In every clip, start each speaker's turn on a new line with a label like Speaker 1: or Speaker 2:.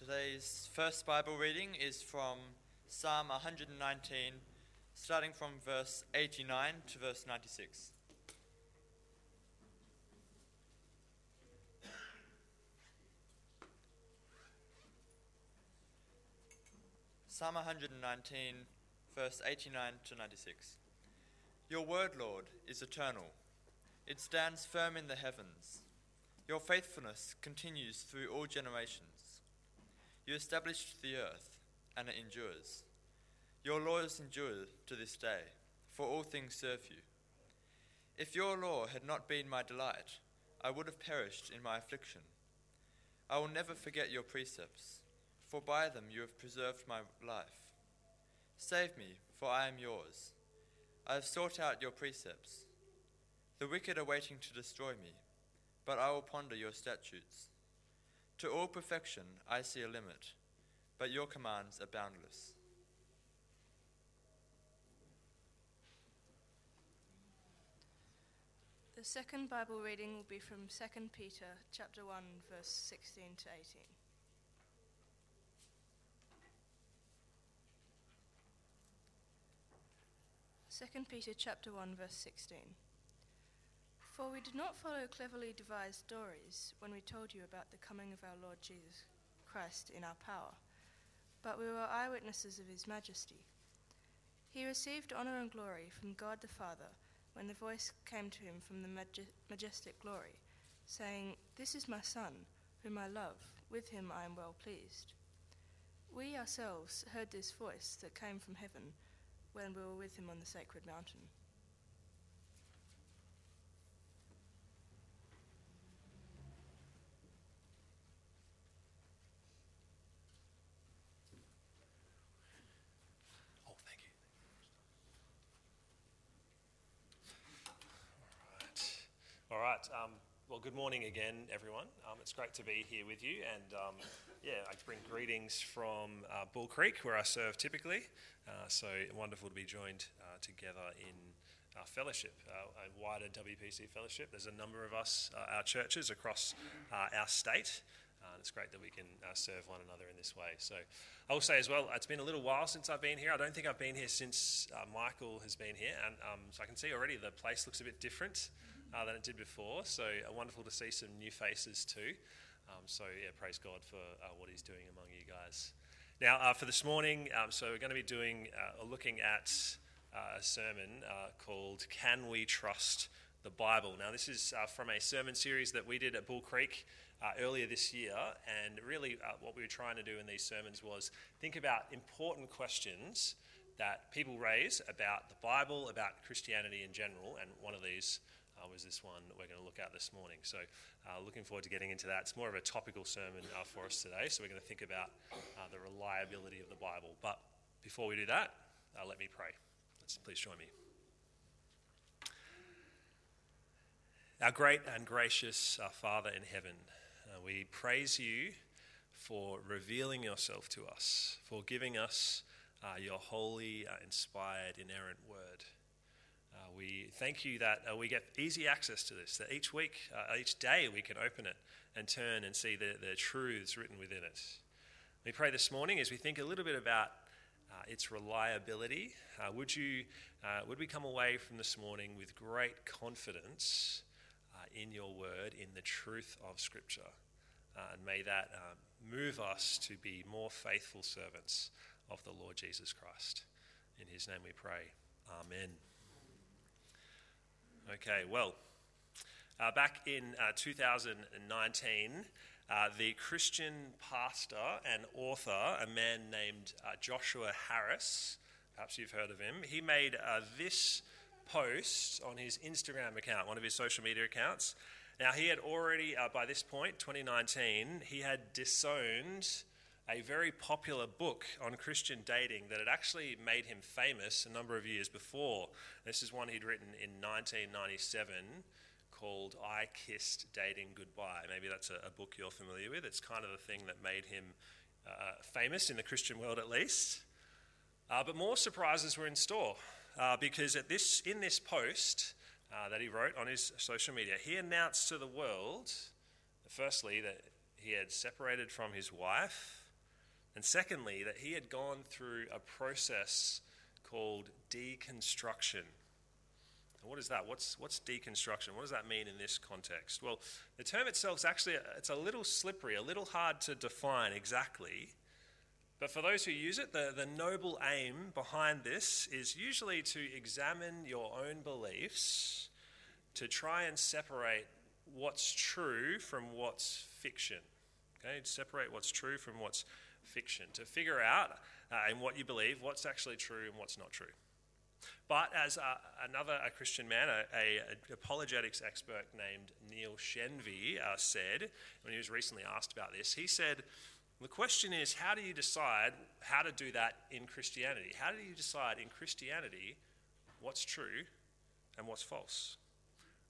Speaker 1: Today's first Bible reading is from Psalm 119, starting from verse 89 to verse 96. Psalm 119, verse 89 to 96. Your word, Lord, is eternal. It stands firm in the heavens. Your faithfulness continues through all generations. You established the earth, and it endures. Your laws endure to this day, for all things serve you. If your law had not been my delight, I would have perished in my affliction. I will never forget your precepts for by them you have preserved my life. Save me, for I am yours. I have sought out your precepts. The wicked are waiting to destroy me, but I will ponder your statutes. To all perfection I see a limit, but your commands are boundless.
Speaker 2: The second Bible reading will be from 2 Peter chapter 1 verse 16 to 18. 2 Peter chapter 1 verse 16. For we did not follow cleverly devised stories when we told you about the coming of our Lord Jesus Christ in our power, but we were eyewitnesses of his majesty. He received honor and glory from God the Father when the voice came to him from the majestic glory, saying, This is my Son, whom I love, with him I am well pleased. We ourselves heard this voice that came from heaven when we were with him on the sacred mountain.
Speaker 3: Oh, thank you. All right. All right. Um, well, good morning again, everyone. Um, it's great to be here with you, and um, yeah, I bring greetings from uh, Bull Creek, where I serve typically. Uh, so wonderful to be joined uh, together in our fellowship, uh, a wider WPC fellowship. There's a number of us, uh, our churches across uh, our state. and it's great that we can serve one another in this way. So, I will say as well, it's been a little while since I've been here. I don't think I've been here since Michael has been here, and um, so I can see already the place looks a bit different uh, than it did before. So uh, wonderful to see some new faces too. Um, so yeah, praise God for uh, what He's doing among you guys. Now uh, for this morning, um, so we're going to be doing uh, looking at a sermon called "Can We Trust the Bible?" Now this is from a sermon series that we did at Bull Creek. earlier this year, and really what we were trying to do in these sermons was think about important questions that people raise about the Bible, about Christianity in general, and one of these uh, was this one that we're going to look at this morning. So, uh, looking forward to getting into that. It's more of a topical sermon uh, for us today, so we're going to think about uh, the reliability of the Bible. But before we do that, uh, let me pray. Let's please join me. Our great and gracious uh, Father in heaven, we praise you for revealing yourself to us, for giving us your holy, inspired, inerrant word we thank you that uh, we get easy access to this, that each week, uh, each day, we can open it and turn and see the, the truths written within it. We pray this morning as we think a little bit about uh, its reliability. Uh, would, you, uh, would we come away from this morning with great confidence uh, in your word, in the truth of Scripture? and may that um, move us to be more faithful servants of the Lord Jesus Christ. In his name we pray. Amen. Okay, well, uh, back in uh, 2019, uh, the Christian pastor and author, a man named uh, Joshua Harris, perhaps you've heard of him, he made uh, this post on his Instagram account, one of his social media accounts. Now, he had already, uh, by this point, 2019, he had disowned a very popular book on Christian dating that had actually made him famous a number of years before. This is one he'd written in 1997 called I Kissed Dating Goodbye. Maybe that's a, a book you're familiar with. It's kind of the thing that made him uh, famous in the Christian world, at least. Uh, but more surprises were in store uh, because at this, in this post uh, that he wrote on his social media, he announced to the world, firstly, that he had separated from his wife And secondly, that he had gone through a process called deconstruction. what is that? What's, what's deconstruction? What does that mean in this context? Well, the term itself is actually it's a little slippery, a little hard to define exactly. But for those who use it, the, the noble aim behind this is usually to examine your own beliefs, to try and separate what's true from what's fiction. Okay, separate what's true from what's fiction, to figure out uh, in what you believe what's actually true and what's not true. But as uh, another a Christian man, a, apologetics expert named Neil Shenvi uh, said when he was recently asked about this, he said, the question is, how do you decide how to do that in Christianity? How do you decide in Christianity what's true and what's false?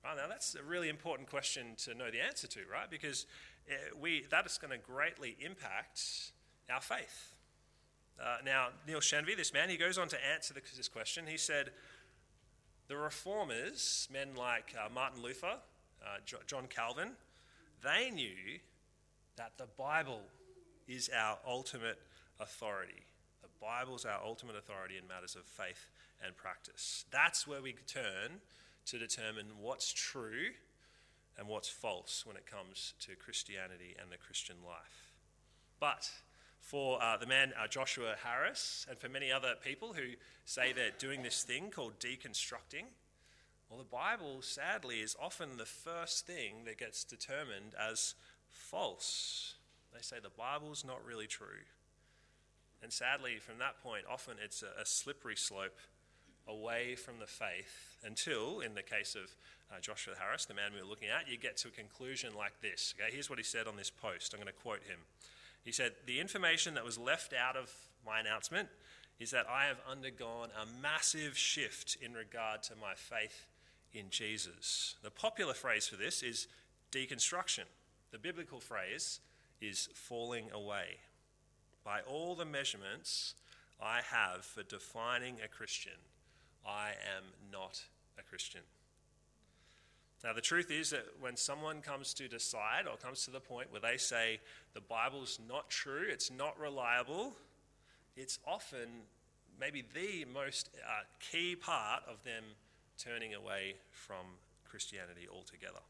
Speaker 3: Right, now, that's a really important question to know the answer to, right? Because uh, we, that is going to greatly impact our faith. Uh, now, Neil Shenvi, this man, he goes on to answer this question. He said, The reformers, men like uh, Martin Luther, uh, John Calvin, they knew that the Bible is our ultimate authority. The Bible's our ultimate authority in matters of faith and practice. That's where we turn to determine what's true and what's false when it comes to Christianity and the Christian life. But for uh, the man uh, Joshua Harris and for many other people who say they're doing this thing called deconstructing, well, the Bible, sadly, is often the first thing that gets determined as false. They say the Bible's not really true. And sadly, from that point, often it's a, a slippery slope away from the faith until, in the case of uh, Joshua Harris, the man we were looking at, you get to a conclusion like this. Okay, here's what he said on this post. I'm going to quote him. He said, The information that was left out of my announcement is that I have undergone a massive shift in regard to my faith in Jesus. The popular phrase for this is deconstruction. The biblical phrase is falling away. By all the measurements I have for defining a Christian, I am not a Christian. Now, the truth is that when someone comes to decide or comes to the point where they say the Bible's not true, it's not reliable, it's often maybe the most uh, key part of them turning away from Christianity altogether.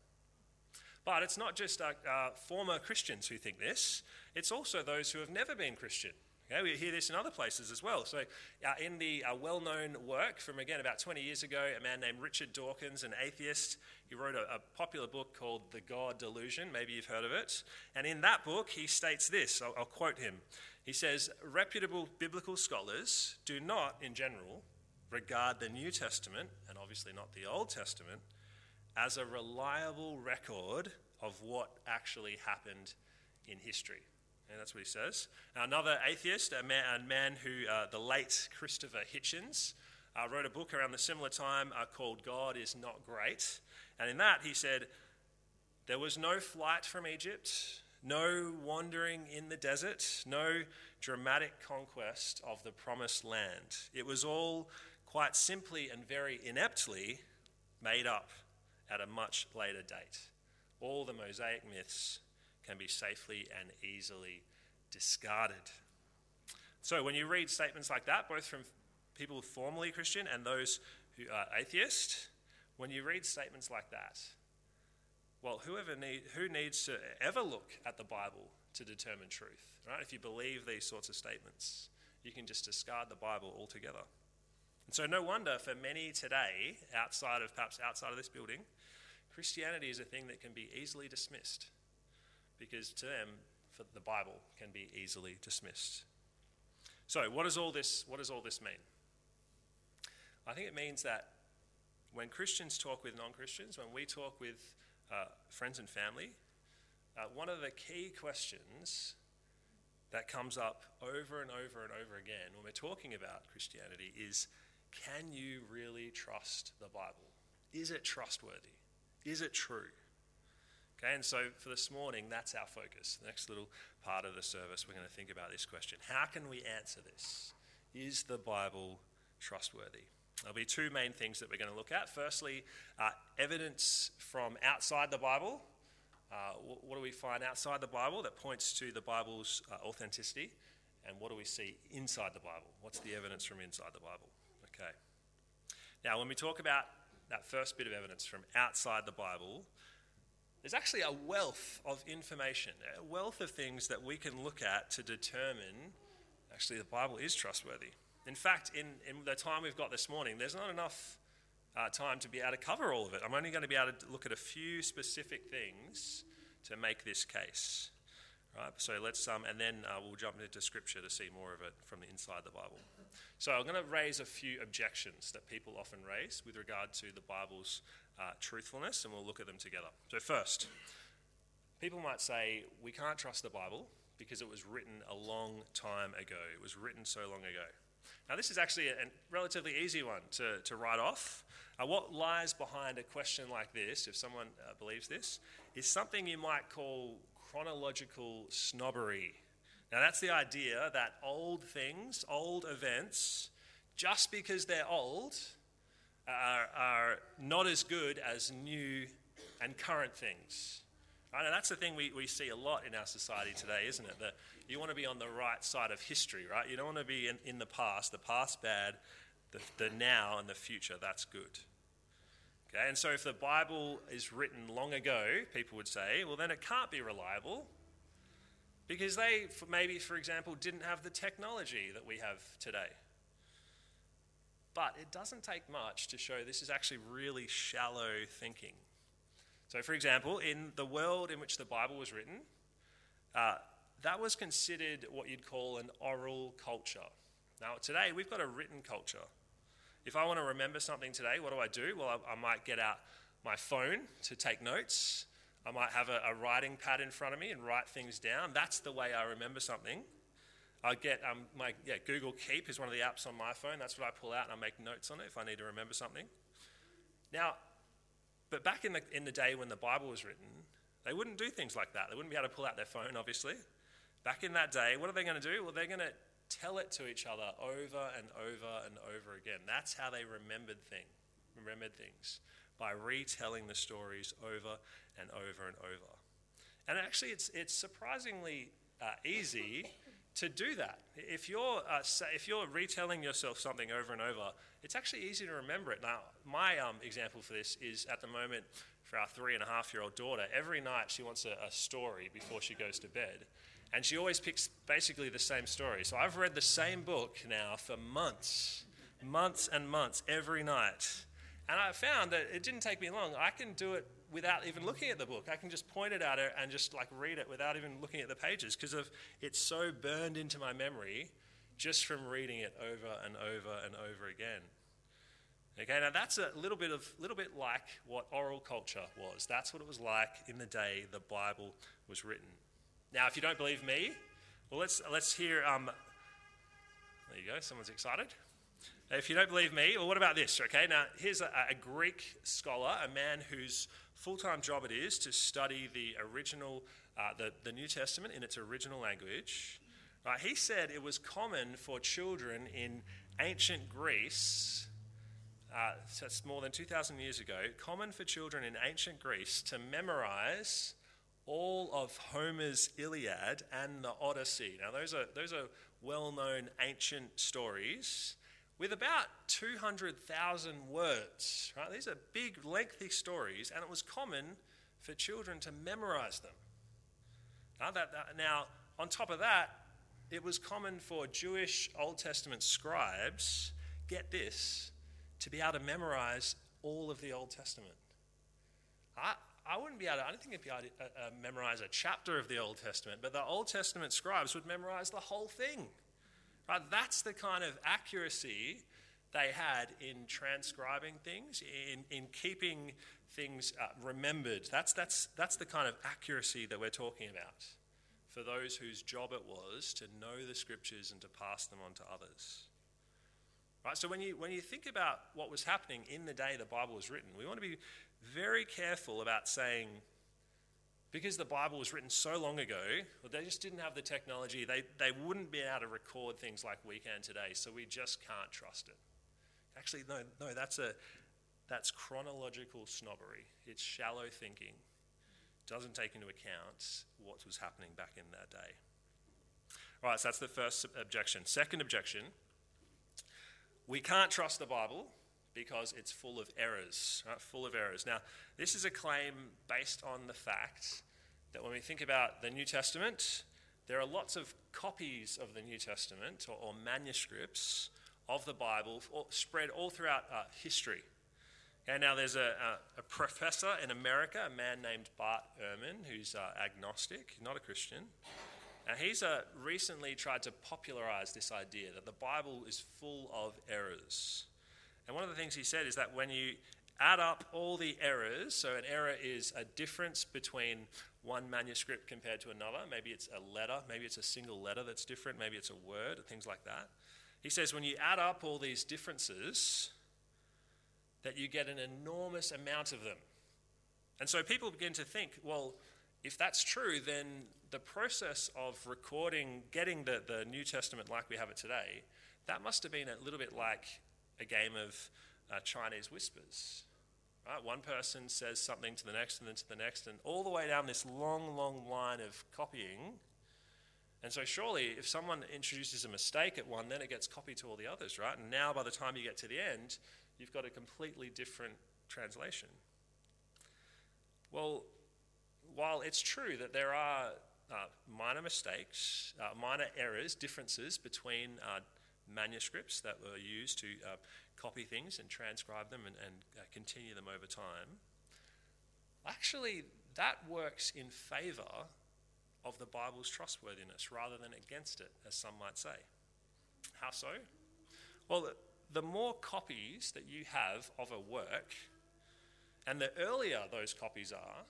Speaker 3: But it's not just uh, uh, former Christians who think this, it's also those who have never been Christian. Okay, we hear this in other places as well. So, uh, in the uh, well known work from, again, about 20 years ago, a man named Richard Dawkins, an atheist, he wrote a, a, popular book called The God Delusion. Maybe you've heard of it. And in that book, he states this I'll, I'll quote him. He says, Reputable biblical scholars do not, in general, regard the New Testament, and obviously not the Old Testament, as a reliable record of what actually happened in history. And that's what he says. Another atheist, a man, a man who, uh, the late Christopher Hitchens, uh, wrote a book around the similar time uh, called God is Not Great. And in that, he said, There was no flight from Egypt, no wandering in the desert, no dramatic conquest of the promised land. It was all quite simply and very ineptly made up at a much later date. All the Mosaic myths can be safely and easily discarded. So, when you read statements like that, both from people formerly Christian and those who are atheist, when you read statements like that, well, whoever need, who needs to ever look at the Bible to determine truth, right? If you believe these sorts of statements, you can just discard the Bible altogether. And so, no wonder for many today, outside of perhaps outside of this building, Christianity is a thing that can be easily dismissed because to them, for the Bible can be easily dismissed. So, what does all this, what does all this mean? I think it means that when Christians talk with non Christians, when we talk with uh, friends and family, uh, one of the key questions that comes up over and over and over again when we're talking about Christianity is can you really trust the Bible? Is it trustworthy? Is it true? Okay, and so for this morning, that's our focus. The next little part of the service, we're going to think about this question How can we answer this? Is the Bible trustworthy? There'll be two main things that we're going to look at. Firstly, uh, evidence from outside the Bible. Uh, what, what, do we find outside the Bible that points to the Bible's uh, authenticity? and what do we see inside the Bible? What's the evidence from inside the Bible? Okay. Now, when we talk about that first bit of evidence from outside the Bible, there's actually a wealth of information, a wealth of things that we can look at to determine actually the Bible is trustworthy. In fact, in, in the time we've got this morning, there's not enough uh, time to be able to cover all of it. I'm only going to be able to look at a few specific things to make this case. Right, so let's um, and then uh, we'll jump into scripture to see more of it from the inside the Bible. So I'm going to raise a few objections that people often raise with regard to the Bible's uh, truthfulness, and we'll look at them together. So first, people might say we can't trust the Bible because it was written a long time ago. It was written so long ago. Now, this is actually a, a relatively easy one to, to write off. Uh, what lies behind a question like this, if someone uh, believes this, is something you might call chronological snobbery. Now, that's the idea that old things, old events, just because they're old, are, are not as good as new and current things. Right? And that's the thing we, we see a lot in our society today, isn't it? That you want to be on the right side of history, right? You don't want to be in, in the past. The past bad, the, the now and the future, that's good. Okay, and so if the Bible is written long ago, people would say, well, then it can't be reliable because they, maybe, for example, didn't have the technology that we have today. But it doesn't take much to show this is actually really shallow thinking. So, for example, in the world in which the Bible was written, uh, that was considered what you'd call an oral culture. Now, today we've got a written culture. If I want to remember something today, what do I do? Well, I, I might get out my phone to take notes. I might have a, a, writing pad in front of me and write things down. That's the way I remember something. I get um, my yeah, Google Keep is one of the apps on my phone. That's what I pull out and I make notes on it if I need to remember something. Now, but back in the, in the day when the Bible was written, they wouldn't do things like that. They wouldn't be able to pull out their phone, obviously. Back in that day, what are they going to do? Well, they're going to tell it to each other over and over and over again. That's how they remembered thing, remembered things by retelling the stories over and over and over. And actually, it's it's surprisingly uh, easy to do that. If you're uh, if you're retelling yourself something over and over, it's actually easy to remember it. Now, my um, example for this is at the moment for our three and a half year old daughter. Every night she wants a, a story before she goes to bed. And she always picks basically the same story. So I've read the same book now for months, months and months, every night. And I found that it didn't take me long. I can do it without even looking at the book. I can just point it at it and just like read it without even looking at the pages because of it's so burned into my memory just from reading it over and over and over again. Okay, now that's a little bit of little bit like what oral culture was. That's what it was like in the day the Bible was written. Now, if you don't believe me, well, let's, let's hear. Um, there you go, someone's excited. If you don't believe me, well, what about this? Okay, now here's a, a Greek scholar, a man whose full time job it is to study the original, uh, the, the New Testament in its original language. Right, he said it was common for children in ancient Greece, uh, so it's more than 2,000 years ago, common for children in ancient Greece to memorize all of Homer's Iliad and the Odyssey. Now, those are, those are well known ancient stories with about 200,000 words. Right? These are big, lengthy stories, and it was common for children to memorize them. Now, that, that, now, on top of that, it was common for Jewish Old Testament scribes, get this, to be able to memorize all of the Old Testament. I, I wouldn't be able to, I don't think I'd be able to uh, uh, memorize a chapter of the Old Testament, but the Old Testament scribes would memorize the whole thing. Right? That's the kind of accuracy they had in transcribing things, in, in keeping things uh, remembered. That's, that's, that's the kind of accuracy that we're talking about for those whose job it was to know the scriptures and to pass them on to others. Right? So when you, when you think about what was happening in the day the Bible was written, we want to be very careful about saying, because the Bible was written so long ago, well, they just didn't have the technology. They, they wouldn't be able to record things like we can today, so we just can't trust it. Actually, no, no, that's, a, that's chronological snobbery. It's shallow thinking. Doesn't take into account what was happening back in that day. All right, so that's the first objection. Second objection we can't trust the Bible because it's full of errors, right? full of errors. Now, this is a claim based on the fact that when we think about the New Testament, there are lots of copies of the New Testament or, or manuscripts of the Bible spread all throughout uh, history. Okay, now there's a, a, a, professor in America, a man named Bart Ehrman, who's uh, agnostic, not a Christian. Now he's uh, recently tried to popularize this idea that the Bible is full of errors. And one of the things he said is that when you add up all the errors, so an error is a difference between one manuscript compared to another, maybe it's a letter, maybe it's a single letter that's different, maybe it's a word, things like that. He says when you add up all these differences, that you get an enormous amount of them. And so people begin to think, well, if that's true, then the process of recording, getting the, the New Testament like we have it today, that must have been a little bit like a game of uh, Chinese whispers. Right? One person says something to the next and then to the next, and all the way down this long, long line of copying. And so, surely, if someone introduces a mistake at one, then it gets copied to all the others, right? And now, by the time you get to the end, you've got a completely different translation. Well, while it's true that there are uh, minor mistakes, uh, minor errors, differences between uh, manuscripts that were used to uh, copy things and transcribe them and, and uh, continue them over time, actually, that works in favour of the Bible's trustworthiness rather than against it, as some might say. How so? Well, the more copies that you have of a work, and the earlier those copies are,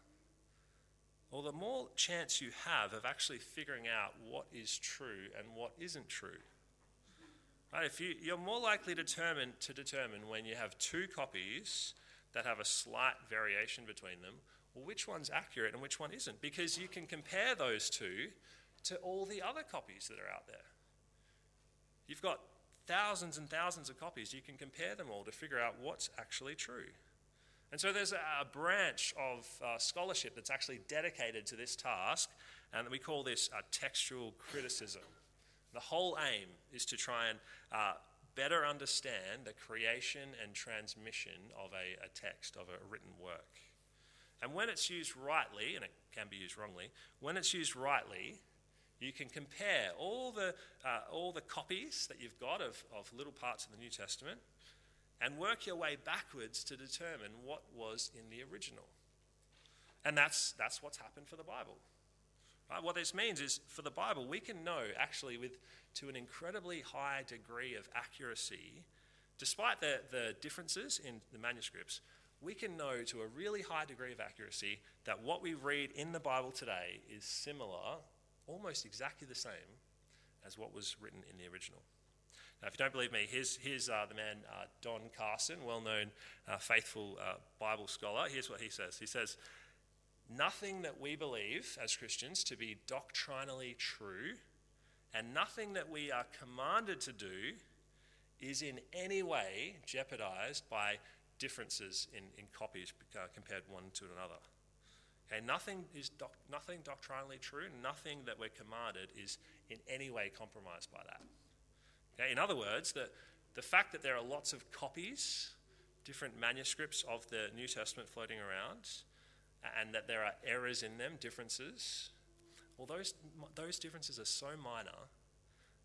Speaker 3: well, the more chance you have of actually figuring out what is true and what isn't true. Right, if you, you're more likely determine, to determine when you have two copies that have a slight variation between them, well, which one's accurate and which one isn't, because you can compare those two to all the other copies that are out there. You've got thousands and thousands of copies. You can compare them all to figure out what's actually true. And so there's a, branch of uh, scholarship that's actually dedicated to this task, and we call this textual criticism. The whole aim is to try and uh, better understand the creation and transmission of a, a text, of a written work. And when it's used rightly, and it can be used wrongly, when it's used rightly, you can compare all the, uh, all the copies that you've got of, of little parts of the New Testament and work your way backwards to determine what was in the original. And that's, that's what's happened for the Bible. What this means is for the Bible, we can know actually with to an incredibly high degree of accuracy, despite the, the differences in the manuscripts, we can know to a really high degree of accuracy that what we read in the Bible today is similar almost exactly the same as what was written in the original. Now, if you don't believe me, here's, here's uh, the man uh, Don Carson, well known uh, faithful uh, Bible scholar. Here's what he says He says, Nothing that we believe as Christians to be doctrinally true, and nothing that we are commanded to do, is in any way jeopardized by differences in, in copies uh, compared one to another. Okay, nothing is doc- nothing doctrinally true. Nothing that we're commanded is in any way compromised by that. Okay, in other words, the, the fact that there are lots of copies, different manuscripts of the New Testament floating around, and that there are errors in them, differences, well, those, those differences are so minor,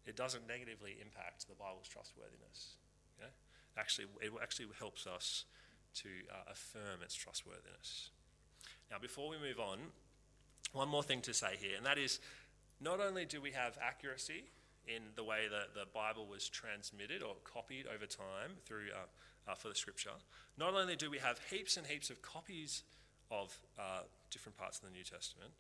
Speaker 3: it doesn't negatively impact the Bible's trustworthiness. Okay? Actually, it actually helps us to uh, affirm its trustworthiness. Now, before we move on, one more thing to say here, and that is not only do we have accuracy in the way that the Bible was transmitted or copied over time through uh, uh, for the Scripture, not only do we have heaps and heaps of copies of uh, different parts of the New Testament,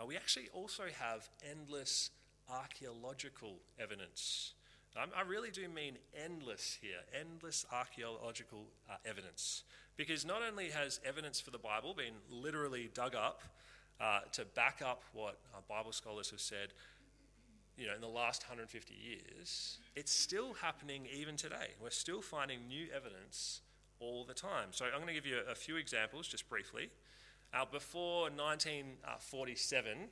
Speaker 3: uh, we actually also have endless archaeological evidence. Um, I really do mean endless here, endless archaeological uh, evidence. Because not only has evidence for the Bible been literally dug up uh, to back up what uh, Bible scholars have said, you know, in the last 150 years, it's still happening even today. We're still finding new evidence all the time. So I'm going to give you a, a few examples just briefly. Uh, before 1947,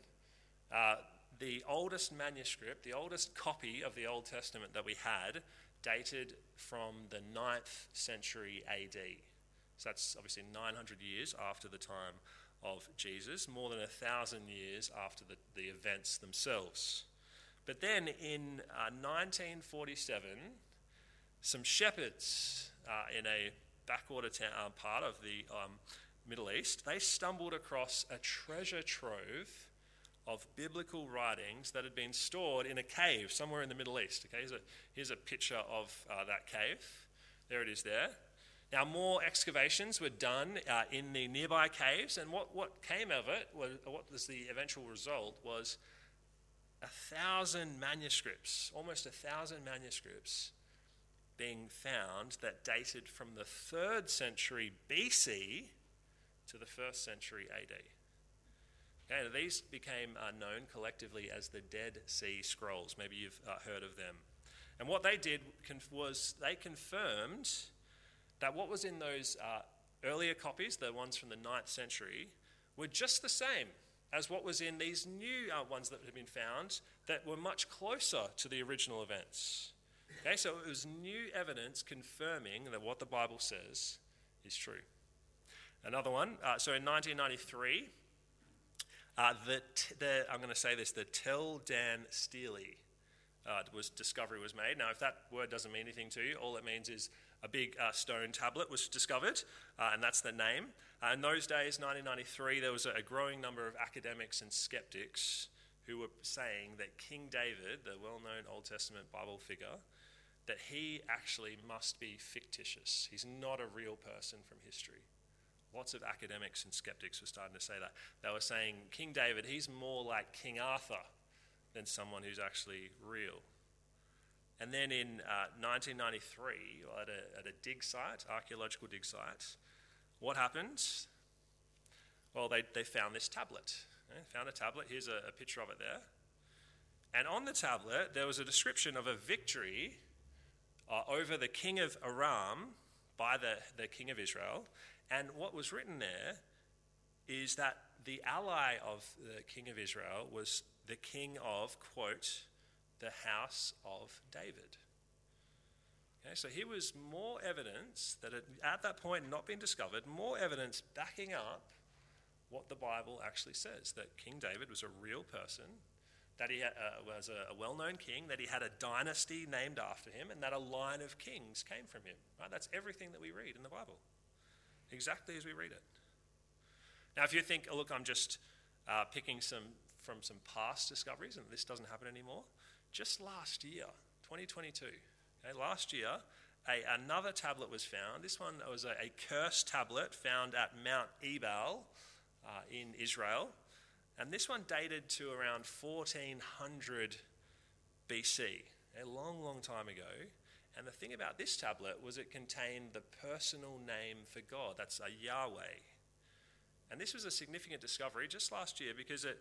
Speaker 3: uh, the oldest manuscript, the oldest copy of the Old Testament that we had, dated from the 9th century AD. So that's obviously 900 years after the time of Jesus, more than a thousand years after the, the events themselves. But then in uh, 1947, some shepherds uh, in a backwater town, uh, part of the um, Middle East, they stumbled across a treasure trove of biblical writings that had been stored in a cave somewhere in the Middle East. Okay, here's a, here's a picture of uh, that cave. There it is there. Now, more excavations were done uh, in the nearby caves, and what, what came of it, was, what was the eventual result, was a thousand manuscripts, almost a thousand manuscripts being found that dated from the third century BC to the first century AD. Okay, these became uh, known collectively as the Dead Sea Scrolls. Maybe you've uh, heard of them. And what they did conf- was they confirmed that what was in those uh, earlier copies, the ones from the 9th century, were just the same as what was in these new uh, ones that had been found that were much closer to the original events. Okay, so it was new evidence confirming that what the Bible says is true. Another one, uh, so in 1993, uh, the, the, I'm going to say this, the Tell Dan Stele uh, was discovery was made. Now, if that word doesn't mean anything to you, all it means is a big uh, stone tablet was discovered, uh, and that's the name. Uh, in those days, 1993, there was a, a growing number of academics and skeptics who were saying that King David, the well known Old Testament Bible figure, that he actually must be fictitious. He's not a real person from history. Lots of academics and skeptics were starting to say that. They were saying, King David, he's more like King Arthur than someone who's actually real. And then in uh, 1993, at a, at a dig site, archaeological dig site, what happened? Well, they, they found this tablet. Found a tablet. Here's a, a picture of it there. And on the tablet, there was a description of a victory uh, over the king of Aram by the, the king of Israel. And what was written there is that the ally of the king of Israel was the king of, quote, the house of David. Okay, so here was more evidence that had at that point not been discovered, more evidence backing up what the Bible actually says that King David was a real person, that he uh, was a, a well known king, that he had a dynasty named after him, and that a line of kings came from him. Right? That's everything that we read in the Bible, exactly as we read it. Now, if you think, oh, look, I'm just uh, picking some from some past discoveries and this doesn't happen anymore, just last year, 2022, okay, last year, a, another tablet was found. This one was a, a cursed tablet found at Mount Ebal uh, in Israel. And this one dated to around 1400 BC, a long, long time ago. And the thing about this tablet was it contained the personal name for God. That's a Yahweh. And this was a significant discovery just last year because it,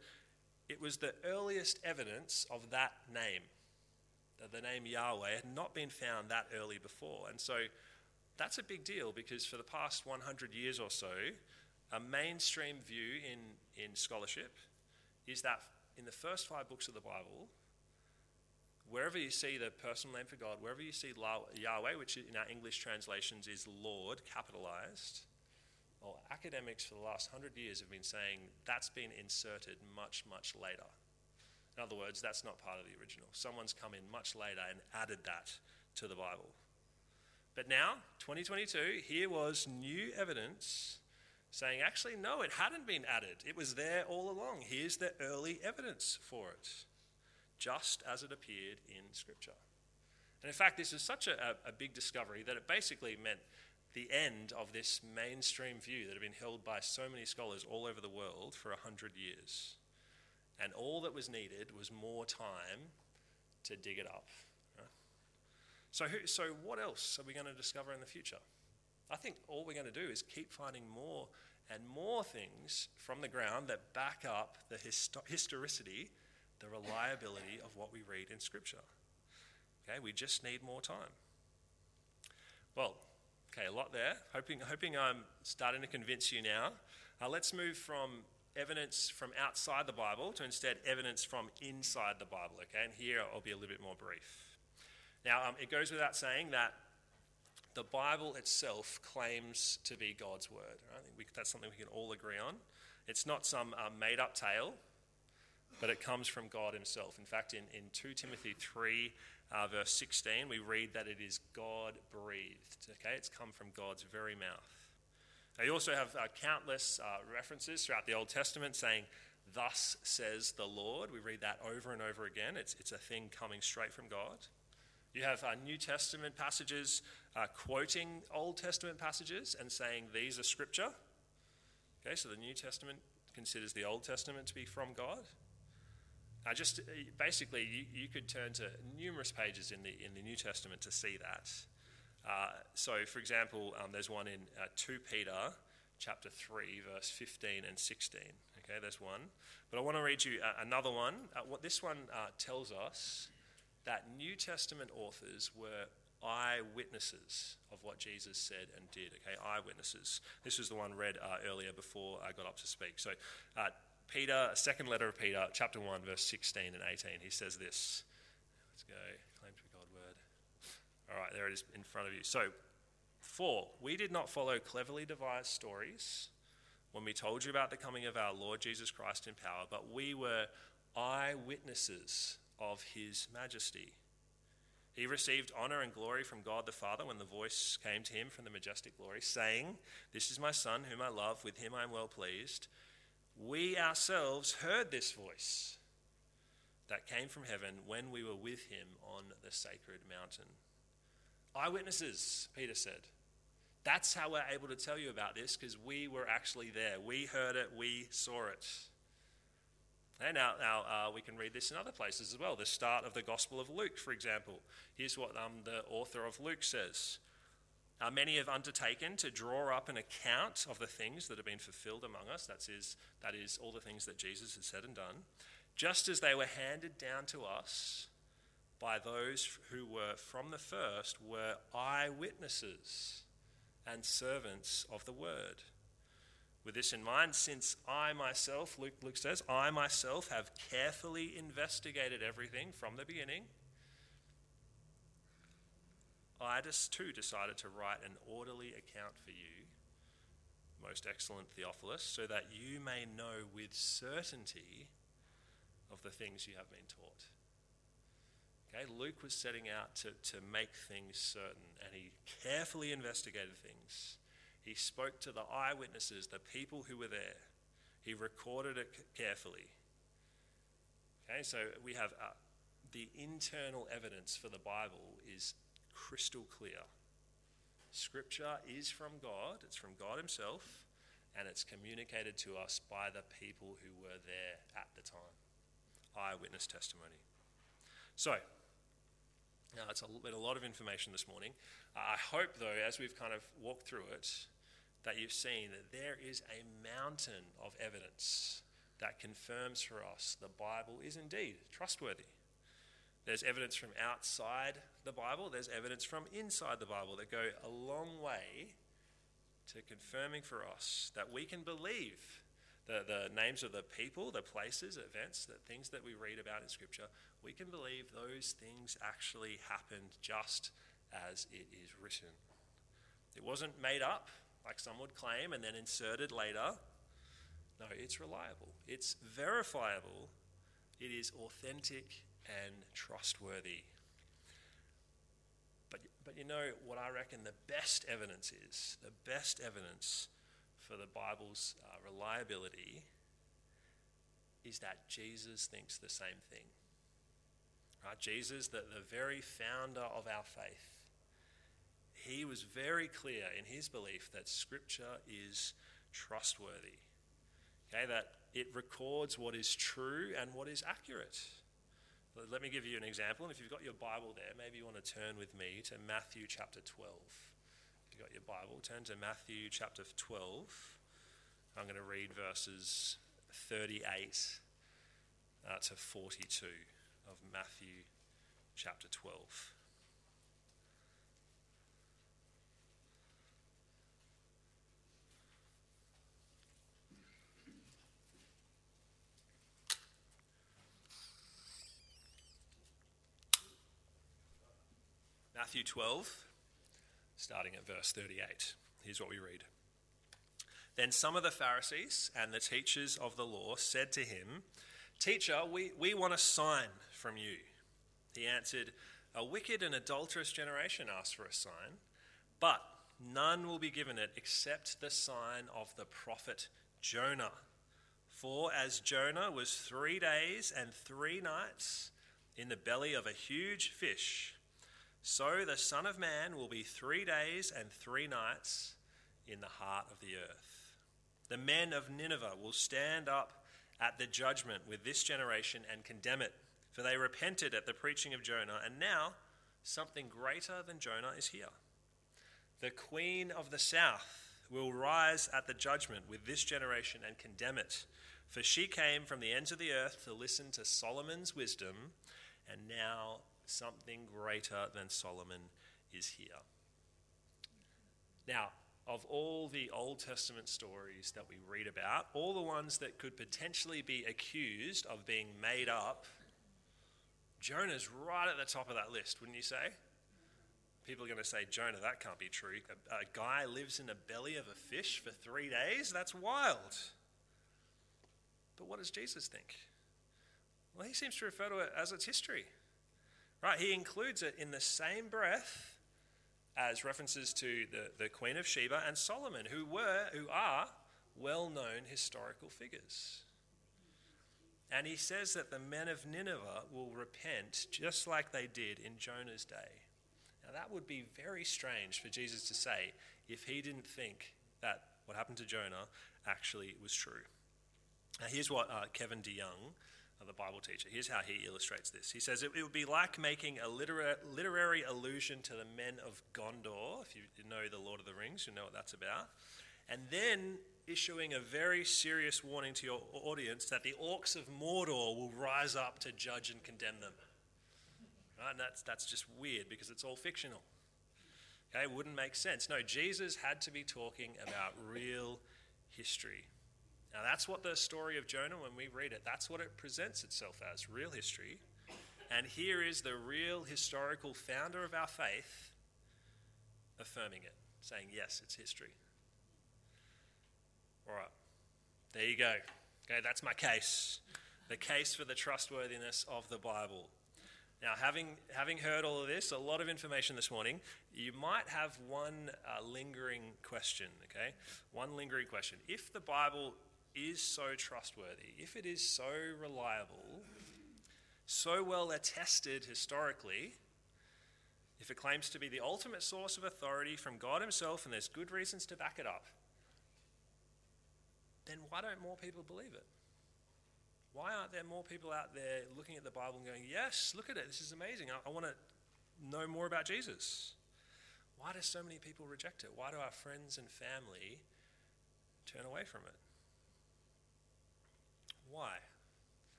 Speaker 3: it was the earliest evidence of that name. The name Yahweh had not been found that early before. And so that's a big deal because for the past 100 years or so, a mainstream view in, in scholarship is that in the first five books of the Bible, wherever you see the personal name for God, wherever you see Yahweh, which in our English translations is Lord, capitalized, well, academics for the last hundred years have been saying that's been inserted much, much later. In other words, that's not part of the original. Someone's come in much later and added that to the Bible. But now, 2022, here was new evidence saying, actually, no, it hadn't been added. It was there all along. Here's the early evidence for it, just as it appeared in Scripture. And in fact, this is such a, a big discovery that it basically meant the end of this mainstream view that had been held by so many scholars all over the world for 100 years. And all that was needed was more time to dig it up. So, who, so what else are we going to discover in the future? I think all we're going to do is keep finding more and more things from the ground that back up the histo- historicity, the reliability of what we read in Scripture. Okay, we just need more time. Well, Okay, a lot there. Hoping, hoping I'm starting to convince you now. Uh, let's move from evidence from outside the Bible to instead evidence from inside the Bible, okay? And here I'll be a little bit more brief. Now, um, it goes without saying that the Bible itself claims to be God's word. Right? We, that's something we can all agree on. It's not some uh, made up tale, but it comes from God Himself. In fact, in, in 2 Timothy 3, uh, verse 16, we read that it is God breathed. Okay, it's come from God's very mouth. Now, you also have uh, countless uh, references throughout the Old Testament saying, Thus says the Lord. We read that over and over again. It's, it's a thing coming straight from God. You have uh, New Testament passages uh, quoting Old Testament passages and saying these are scripture. Okay, so the New Testament considers the Old Testament to be from God. Uh, just basically, you, you could turn to numerous pages in the in the New Testament to see that. Uh, so, for example, um, there's one in uh, 2 Peter chapter 3, verse 15 and 16. Okay, there's one. But I want to read you uh, another one. Uh, what this one tells us that New Testament authors were eyewitnesses of what Jesus said and did. Okay, eyewitnesses. This was the one read uh, earlier before I got up to speak. So, uh, Peter, second letter of Peter, chapter 1, verse 16 and 18, he says this. Let's go. Claim to be God word. All right, there it is in front of you. So, for, we did not follow cleverly devised stories when we told you about the coming of our Lord Jesus Christ in power, but we were eyewitnesses of his majesty. He received honor and glory from God the Father when the voice came to him from the majestic glory, saying, This is my Son, whom I love, with him I am well pleased. We ourselves heard this voice that came from heaven when we were with him on the sacred mountain. Eyewitnesses, Peter said. That's how we're able to tell you about this because we were actually there. We heard it, we saw it. And now, now uh, we can read this in other places as well. The start of the Gospel of Luke, for example. Here's what um, the author of Luke says uh, Many have undertaken to draw up an account of the things that have been fulfilled among us. That is, that is, all the things that Jesus has said and done, just as they were handed down to us by those who were from the first were eyewitnesses and servants of the word. With this in mind, since I myself, Luke, Luke says, I myself have carefully investigated everything from the beginning, I just too decided to write an orderly account for you, most excellent Theophilus, so that you may know with certainty of the things you have been taught. Okay, Luke was setting out to, to make things certain, and he carefully investigated things. He spoke to the eyewitnesses, the people who were there. He recorded it carefully. Okay, so we have uh, the internal evidence for the Bible is crystal clear. Scripture is from God, it's from God Himself, and it's communicated to us by the people who were there at the time. Eyewitness testimony. So, now it's been a lot of information this morning. I hope, though, as we've kind of walked through it, that you've seen that there is a mountain of evidence that confirms for us the Bible is indeed trustworthy. There's evidence from outside the Bible, there's evidence from inside the Bible that go a long way to confirming for us that we can believe the, the names of the people, the places, events, the things that we read about in Scripture, we can believe those things actually happened just as it is written. It wasn't made up, like some would claim, and then inserted later. No, it's reliable, it's verifiable, it is authentic and trustworthy. But, but you know what I reckon the best evidence is? The best evidence for the Bible's uh, reliability is that Jesus thinks the same thing. Right? Jesus, the, the very founder of our faith, he was very clear in his belief that Scripture is trustworthy. Okay, that it records what is true and what is accurate. Let me give you an example. And if you've got your Bible there, maybe you want to turn with me to Matthew chapter 12. If you've got your Bible, turn to Matthew chapter 12. I'm going to read verses 38 uh, to 42 of Matthew chapter 12. Matthew 12, starting at verse 38. Here's what we read. Then some of the Pharisees and the teachers of the law said to him, Teacher, we, we want a sign from you. He answered, A wicked and adulterous generation asks for a sign, but none will be given it except the sign of the prophet Jonah. For as Jonah was three days and three nights in the belly of a huge fish, so the Son of Man will be three days and three nights in the heart of the earth. The men of Nineveh will stand up at the judgment with this generation and condemn it, for they repented at the preaching of Jonah, and now something greater than Jonah is here. The queen of the south will rise at the judgment with this generation and condemn it. For she came from the ends of the earth to listen to Solomon's wisdom, and now something greater than Solomon is here. Now, of all the Old Testament stories that we read about, all the ones that could potentially be accused of being made up, Jonah's right at the top of that list, wouldn't you say? People are going to say, Jonah, that can't be true. A, a guy lives in the belly of a fish for three days? That's wild. But what does Jesus think? Well, he seems to refer to it as its history. Right? He includes it in the same breath as references to the, the Queen of Sheba and Solomon, who were, who are well known historical figures. And he says that the men of Nineveh will repent just like they did in Jonah's day. Now, that would be very strange for Jesus to say if he didn't think that what happened to Jonah actually was true. Now, here's what uh, Kevin DeYoung the Bible teacher. Here's how he illustrates this. He says it, it would be like making a literary, literary allusion to the men of Gondor. If you know the Lord of the Rings, you know what that's about. And then issuing a very serious warning to your audience that the orcs of Mordor will rise up to judge and condemn them. Right? And that's, that's just weird because it's all fictional. Okay, it wouldn't make sense. No, Jesus had to be talking about real history. Now, that's what the story of Jonah, when we read it, that's what it presents itself as real history. And here is the real historical founder of our faith affirming it, saying, yes, it's history. All right, there you go. Okay, that's my case. The case for the trustworthiness of the Bible. Now, having, having heard all of this, a lot of information this morning, you might have one uh, lingering question, okay? One lingering question. If the Bible is so trustworthy, if it is so reliable, so well attested historically, if it claims to be the ultimate source of authority from God Himself and there's good reasons to back it up, then why don't more people believe it? Why aren't there more people out there looking at the Bible and going, Yes, look at it, this is amazing. I, I want to know more about Jesus? Why do so many people reject it? Why do our friends and family turn away from it? Why?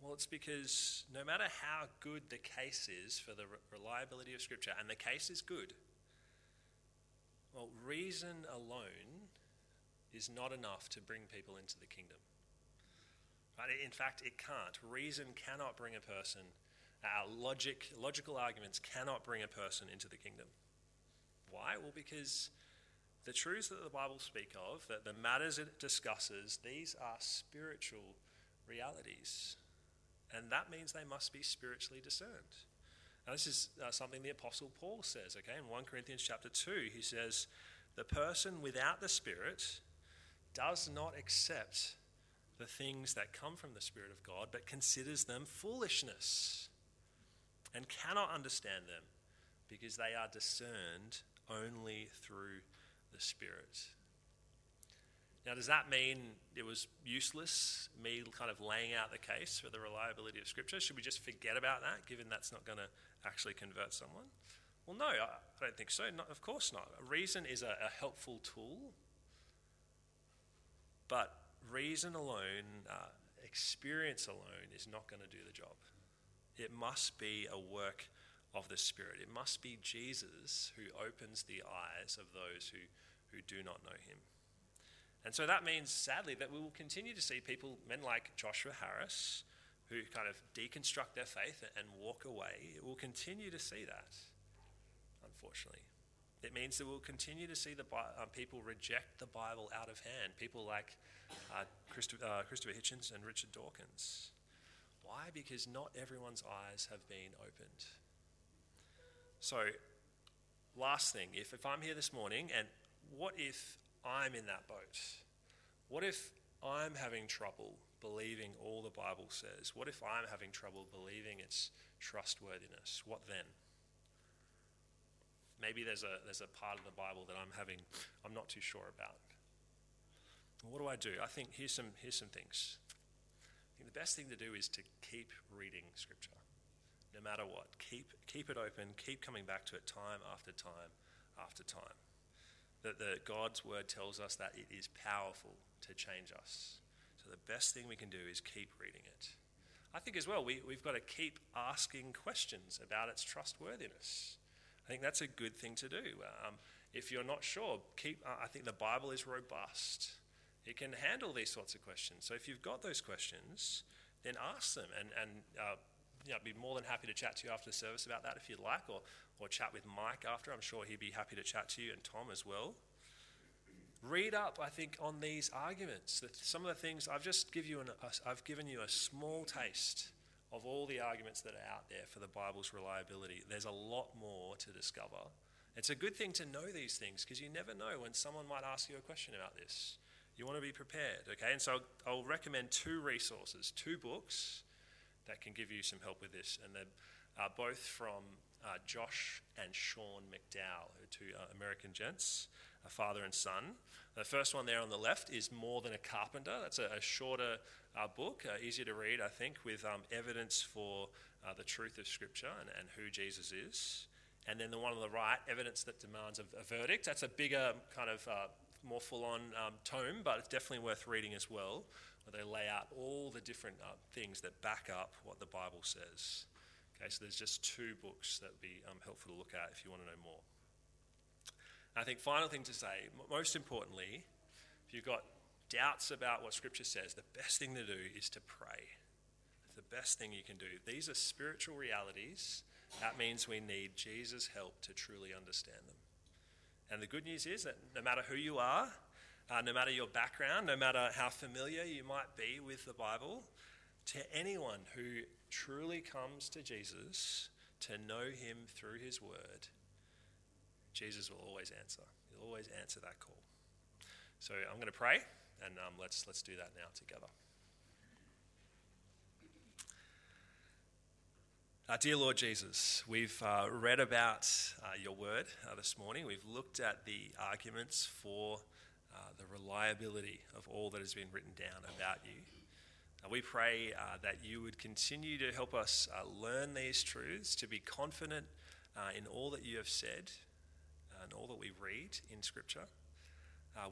Speaker 3: Well, it's because no matter how good the case is for the reliability of Scripture, and the case is good, well, reason alone is not enough to bring people into the kingdom. Right? In fact, it can't. Reason cannot bring a person, our logic, logical arguments cannot bring a person into the kingdom. Why? Well, because the truths that the Bible speak of, that the matters it discusses, these are spiritual realities. And that means they must be spiritually discerned. Now, this is uh, something the Apostle Paul says, okay? In 1 Corinthians chapter 2, he says, The person without the Spirit does not accept the things that come from the Spirit of God, but considers them foolishness and cannot understand them because they are discerned only through the Spirit. Now, does that mean it was useless, me kind of laying out the case for the reliability of Scripture? Should we just forget about that, given that's not going to actually convert someone? Well, no, I don't think so. Not, of course not. Reason is a, a helpful tool, but reason alone, uh, experience alone, is not going to do the job. It must be a work of the Spirit. It must be Jesus who opens the eyes of those who, who do not know him. And so that means, sadly, that we will continue to see people, men like Joshua Harris, who kind of deconstruct their faith and walk away. We'll continue to see that. unfortunately. It means that we'll continue to see the um, people reject the Bible out of hand. People like uh, uh, Christopher Hitchens and Richard Dawkins. Why? Because not everyone's eyes have been opened. So, last thing, if, if I'm here this morning and what if I'm in that boat? What if I'm having trouble believing all the Bible says? What if I'm having trouble believing its trustworthiness? What then? Maybe there's a, there's a part of the Bible that I'm having, I'm not too sure about. What do I do? I think here's some, here's some things. I think the best thing to do is to keep reading Scripture, no matter what. Keep, keep it open, keep coming back to it time after time after time. That the God's Word tells us that it is powerful to change us. So the best thing we can do is keep reading it. I think as well, we, we've got to keep asking questions about its trustworthiness. I think that's a good thing to do. Um, if you're not sure, keep. Uh, I think the Bible is robust. It can handle these sorts of questions. So if you've got those questions, then ask them, and and uh, you know, be more than happy to chat to you after the service about that if you'd like, or or chat with Mike after. I'm sure he'd be happy to chat to you and Tom as well. Read up, I think, on these arguments. Some of the things I've just give you an, I've given you a small taste of all the arguments that are out there for the Bible's reliability. There's a lot more to discover. It's a good thing to know these things because you never know when someone might ask you a question about this. You want to be prepared, okay? And so I'll, recommend two resources, two books that can give you some help with this. And they're uh, both from uh, Josh and Sean McDowell, two uh, American gents, a father and son. The first one there on the left is More Than a Carpenter. That's a, a shorter uh, book, uh, easier to read, I think, with um, evidence for uh, the truth of Scripture and, and, who Jesus is. And then the one on the right, Evidence That Demands a, a Verdict. That's a bigger, kind of more full on um, tome, but it's definitely worth reading as well, where they lay out all the different uh, things that back up what the Bible says. Okay, so there's just two books that would be um, helpful to look at if you want to know more. I think final thing to say, most importantly, if you've got doubts about what Scripture says, the best thing to do is to pray. It's the best thing you can do. These are spiritual realities. That means we need Jesus' help to truly understand them. And the good news is that no matter who you are, uh, no matter your background, no matter how familiar you might be with the Bible, to anyone who truly comes to Jesus to know him through his word, Jesus will always answer. He'll always answer that call. So I'm going to pray. And um, let's, let's do that now together. Uh, dear Lord Jesus, we've uh, read about uh, your word uh, this morning. We've looked at the arguments for uh, the reliability of all that has been written down about you. Uh, we pray that you would continue to help us learn these truths, to be confident in all that you have said and all that we read in Scripture.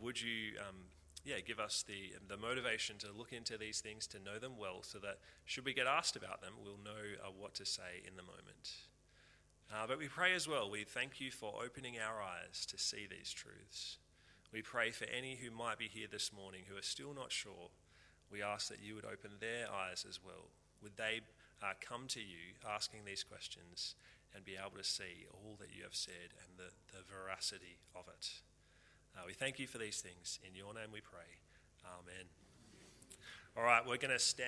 Speaker 3: would you um, yeah, give us the, the motivation to look into these things, to know them well, so that should we get asked about them, we'll know uh, what to say in the moment. Uh, but we pray as well, we thank you for opening our eyes to see these truths. We pray for any who might be here this morning who are still not sure. We ask that you would open their eyes as well. Would they uh, come to you asking these questions and be able to see all that you have said and the, the veracity of it? Uh, we thank you for these things. In your name we pray. Amen. All right, we're going to stand.